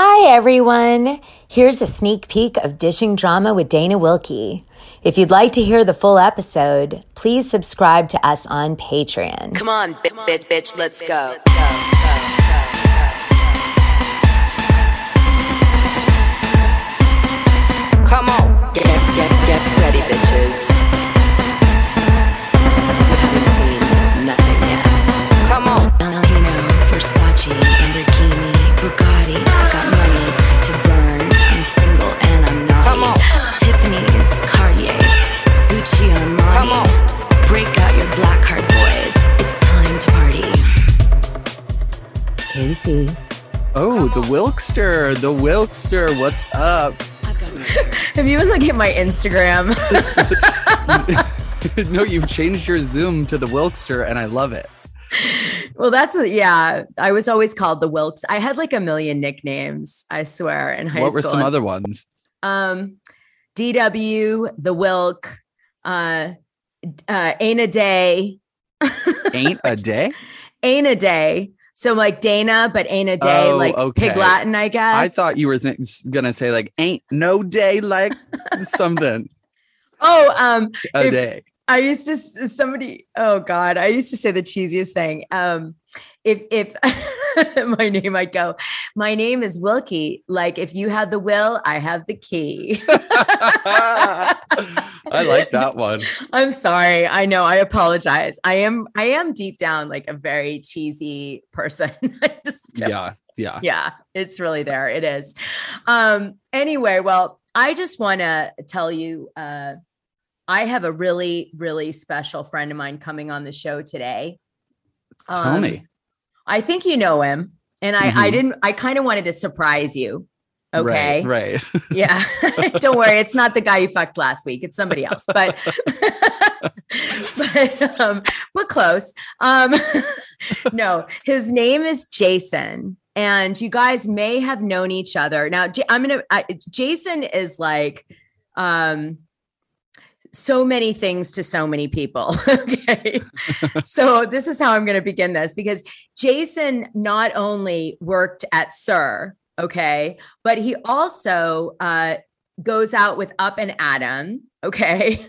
Hi, everyone. Here's a sneak peek of Dishing Drama with Dana Wilkie. If you'd like to hear the full episode, please subscribe to us on Patreon. Come on, bitch, bitch, bitch, let's go. Come Casey. Oh, the Wilkster, the Wilkster. What's up? I've got. Have you been looking at my Instagram? no, you've changed your Zoom to the Wilkster, and I love it. well, that's a, yeah. I was always called the Wilkes. I had like a million nicknames. I swear in high what school. were some other ones? Um, DW, the Wilk, uh, uh, Ain't a Day, Ain't a day? Ain't a Day. So like Dana, but Ain't a Day, Oh, like okay. Pig Latin, I guess. I thought you were th- gonna say like "ain't no day like something Oh, um, a If- day." I used to somebody. Oh God, I used to say the cheesiest thing. Um, if if my name, I'd go. My name is Wilkie. Like if you had the will, I have the key. I like that one. I'm sorry. I know. I apologize. I am. I am deep down like a very cheesy person. I just don't- Yeah, yeah. yeah it's really there it is um anyway well i just want to tell you uh i have a really really special friend of mine coming on the show today Tell Um, me. i think you know him and i i Mhm. didn't i kind of wanted to surprise you okay Right. right. yeah don't worry it's not the guy you fucked last week it's somebody else but but um but close um no his name is jason and you guys may have known each other now i'm gonna jason is like um so many things to so many people okay? So this is how i'm going to begin this because jason not only worked at SUR okay but he also uh goes out with up and adam okay?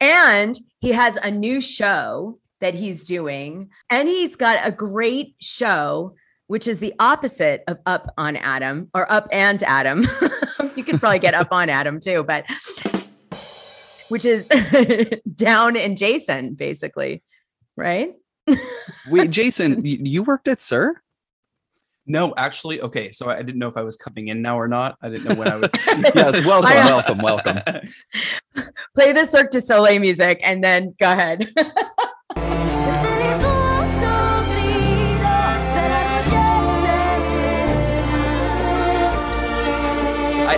And he has a new show that he's doing and he's got a great show which is the opposite of up on adam or up and adam. You could probably get up on adam too but which is down in jason basically right Wait, Jason, you worked at SUR? No, actually, okay. So I didn't know if I was coming in now or not. I didn't know when I was. Yes. Welcome, I- welcome, welcome. play the cirque du soleil music and then go ahead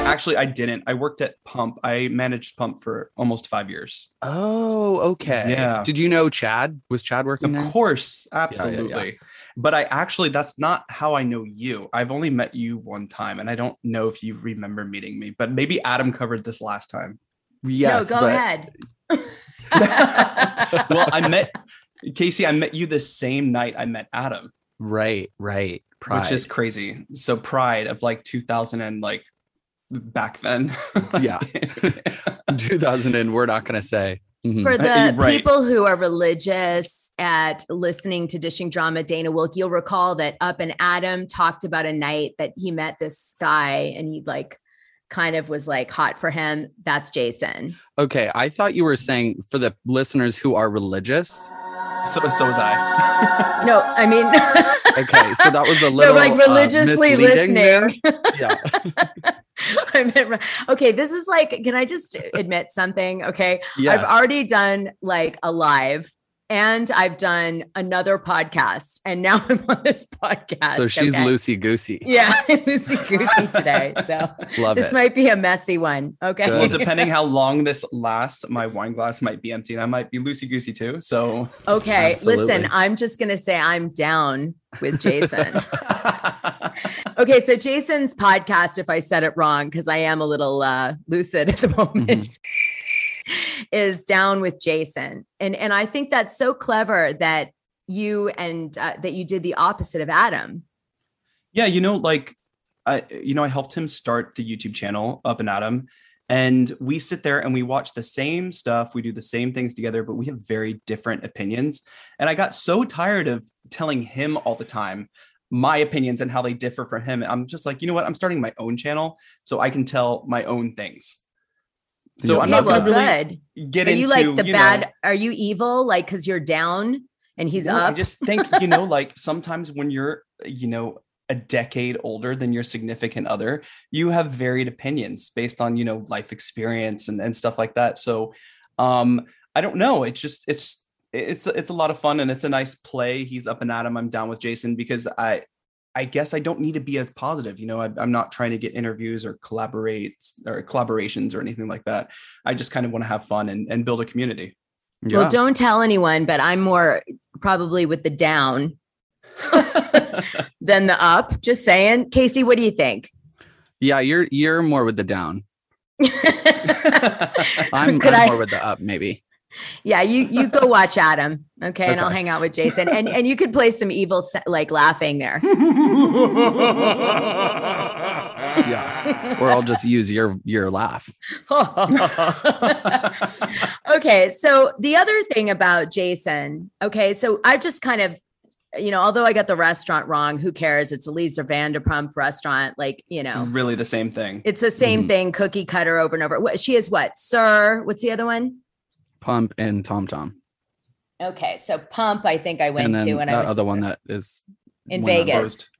actually I didn't. I worked at Pump. I managed Pump for almost five years. Oh, okay. Yeah. Did you know Chad? Was Chad working Of there? course, yeah. absolutely. But I actually that's not how I know you. I've only met you one time, and I don't know if you remember meeting me. But maybe Adam covered this last time. Yes. no go but- ahead well, I met Casey. I met you the same night I met Adam, Right, right. Pride. which is crazy. So Pride of like 2000 and like back then. Yeah. 2000 and we're not going to say. Mhm. For Uh, the right. people who are religious at listening to Dishing Drama, Dana Wilk, you'll recall that Up and Adam talked about a night that he met this guy and he like kind of was like hot for him. That's Jason. Okay, I thought you were saying for the listeners who are religious. so so was I. No, I mean, Okay, so that was a no, little like uh, religiously misleading there. listening. Yeah. I meant, okay, this is like, can I just admit something? Okay. Yes. I've already done like a live and I've done another podcast and now I'm on this podcast. So she's okay? loosey goosey. Yeah, loosey goosey today. So Love this it. might be a messy one. Okay. Good. Well, depending how long this lasts, my wine glass might be empty, and I might be loosey goosey too. So okay. Listen, I'm just going to say I'm down with Jason. Okay. So Jason's podcast, if I said it wrong, because I am a little uh, lucid at the moment. Mm-hmm. is down with Jason. And and I think that's so clever that you and uh, that you did the opposite of Adam. yeah, you know, like I, you know, I helped him start the YouTube channel Up and Adam, and we sit there and we watch the same stuff. We do the same things together, but we have very different opinions. And I got so tired of telling him all the time my opinions and how they differ from him. I'm just like, you know what? I'm starting my own channel so I can tell my own things. So Yeah. I'm not well, gonna really good. get Are into you like the you bad? know- are you evil? Like because you're down and he's No, I up. just think, you know, like sometimes when you're, you know, a decade older than your significant other, you have varied opinions based on, you know, life experience and, and stuff like that. So um, I don't know. It's just it's it's it's a lot of fun and it's a nice play. He's up and at him. I'm down with Jason because I I guess I don't need to be as positive. You know, I, I'm not trying to get interviews or collaborate or collaborations or anything like that. I just kind of want to have fun and, and build a community. Yeah. Well, don't tell anyone, but I'm more probably with the down than the up. Just saying. Casey, what do you think? yeah, you're you're more with the down. I'm, Could I'm I- more with the up, maybe. Yeah, you you go watch Adam, okay, and I'll hang out with Jason, and and you could play some evil like laughing there. Yeah. Or I'll just use your your laugh. okay, so the other thing about Jason, okay, so I've just kind of, you know, although I got the restaurant wrong, who cares? It's a Lisa Vanderpump restaurant, like you know, really the same thing. it's the same Mhm. thing, cookie cutter over and over. What she is? What, SUR? What's the other one? Pump and TomTom. Okay, so Pump, I think I went And then to, and I that went to other one that is in Vegas.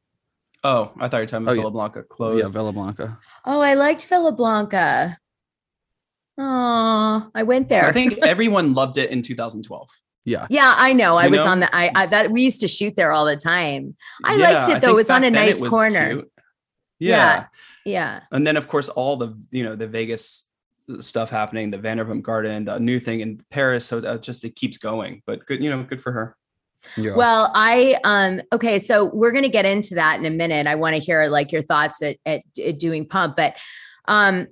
Oh, I thought you were talking about Oh, yeah. Villa Blanca oh, closed. Yeah, Villa Blanca. Oh, I liked Villa Blanca. Oh, I went there. I think everyone loved it in 2012. Yeah. Yeah, I know. I You was know? on the I, I that we used to shoot there all the time. I Yeah, liked it though. think It was on a nice corner. Yeah. Yeah. Yeah. And then of course all the, you know, the Vegas stuff happening, the Vanderpump Garden, the new thing in Paris. So uh, just it keeps going, but good, you know, good for her. Yeah. Well, I um okay, so we're gonna get into that in a minute. I want to hear like your thoughts at, at at doing pump, but um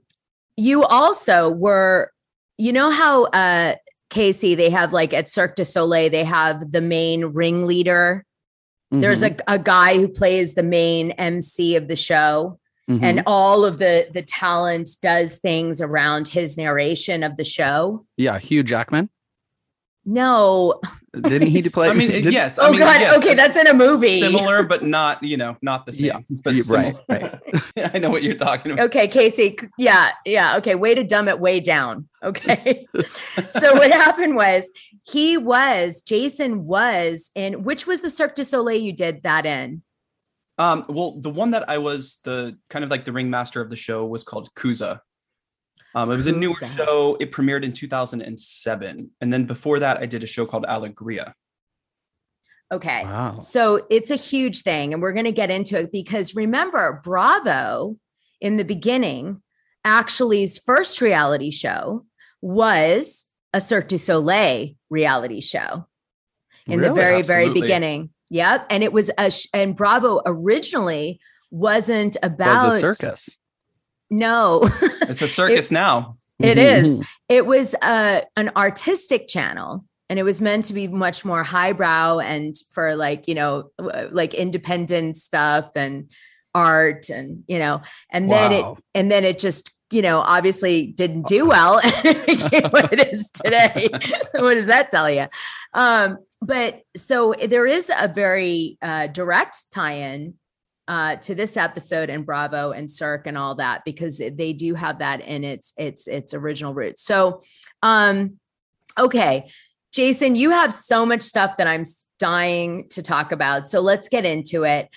you also were, you know how uh Casey, they have like at Cirque du Soleil, they have the main ringleader. There's Mhm. a, a guy who plays the main MC of the show. Mhm. and all of the the talent does things around his narration of the show. yeah, Hugh Jackman. No, Didn't he play? I mean, did- yes. Oh, I mean, God, yes, okay, that's in a movie. Similar, but not, you know, not the same. Yeah, but you- right, similar. I know what you're talking about. okay, Casey. Yeah, yeah. Okay, way to dumb it way down. Okay. so what happened was he was Jason was in which was the Cirque du Soleil you did that in? Um, well, the one that I was the kind of like the ringmaster of the show was called Kooza. Um, it was a newer Kooza. show. It premiered in 2007, and then before that, I did a show called Alegria. Okay. Wow. So it's a huge thing, and we're going to get into it because remember, Bravo in the beginning, actually's first reality show was a Cirque du Soleil reality show in the Really? very, very Absolutely. beginning. Yep. And it was a, sh- and Bravo originally wasn't about was a circus. No, It's a circus now. it Mhm. is. It was a an artistic channel and it was meant to be much more highbrow and for like, you know, like independent stuff and art and, you know, and then it, and then it just, you know, obviously didn't do well it what it is today. what does that tell you? Um, but so there is a very uh, direct tie-in uh, to this episode and Bravo and Cirque and all that because they do have that in its its its original roots. So, um, okay, Jason, you have so much stuff that I'm dying to talk about. So let's get into it.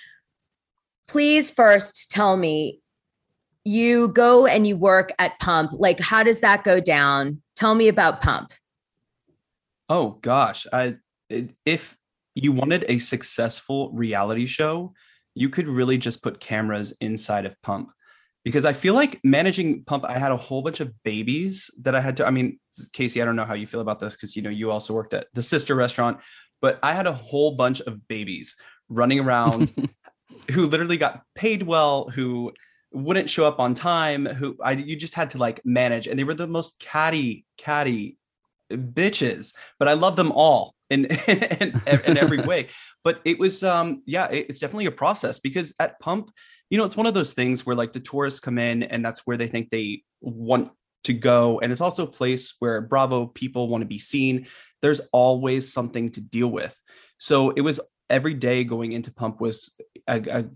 Please first tell me you go and you work at Pump. Like, how does that go down? Tell me about Pump. Oh gosh, I if you wanted a successful reality show, you could really just put cameras inside of Pump. Because I feel like managing Pump, I had a whole bunch of babies that I had to. I mean, Casey, I don't know how you feel about this because you know you also worked at the sister restaurant, but I had a whole bunch of babies running around who literally got paid well, who wouldn't show up on time, who I you just had to like manage, and they were the most catty, catty bitches, but I love them all in in, in every way. But it was um yeah, it's definitely a process because at Pump, you know, it's one of those things where like the tourists come in and that's where they think they want to go. And it's also a place where Bravo people want to be seen. There's always something to deal with. So it was every day going into Pump was a, a a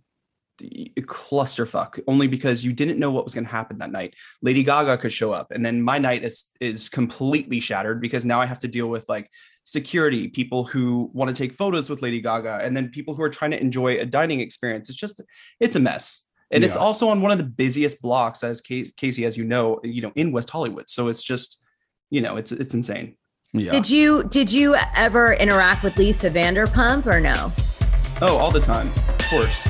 clusterfuck only because you didn't know what was going to happen that night. Lady Gaga could show up and then my night is is completely shattered because now I have to deal with like security, people who want to take photos with Lady Gaga and then people who are trying to enjoy a dining experience. It's just it's a mess. And it's also on one of the busiest blocks as Casey as you know, you know, in West Hollywood. So it's just you know, it's it's insane. Yeah. Did you did you ever interact with Lisa Vanderpump or no? Oh, all the time. Of course.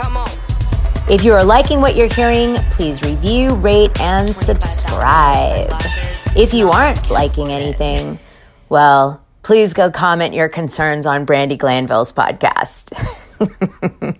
Come on. If you are liking what you're hearing, please review, rate, and subscribe. If you aren't liking anything, well, please go comment your concerns on Brandi Glanville's podcast.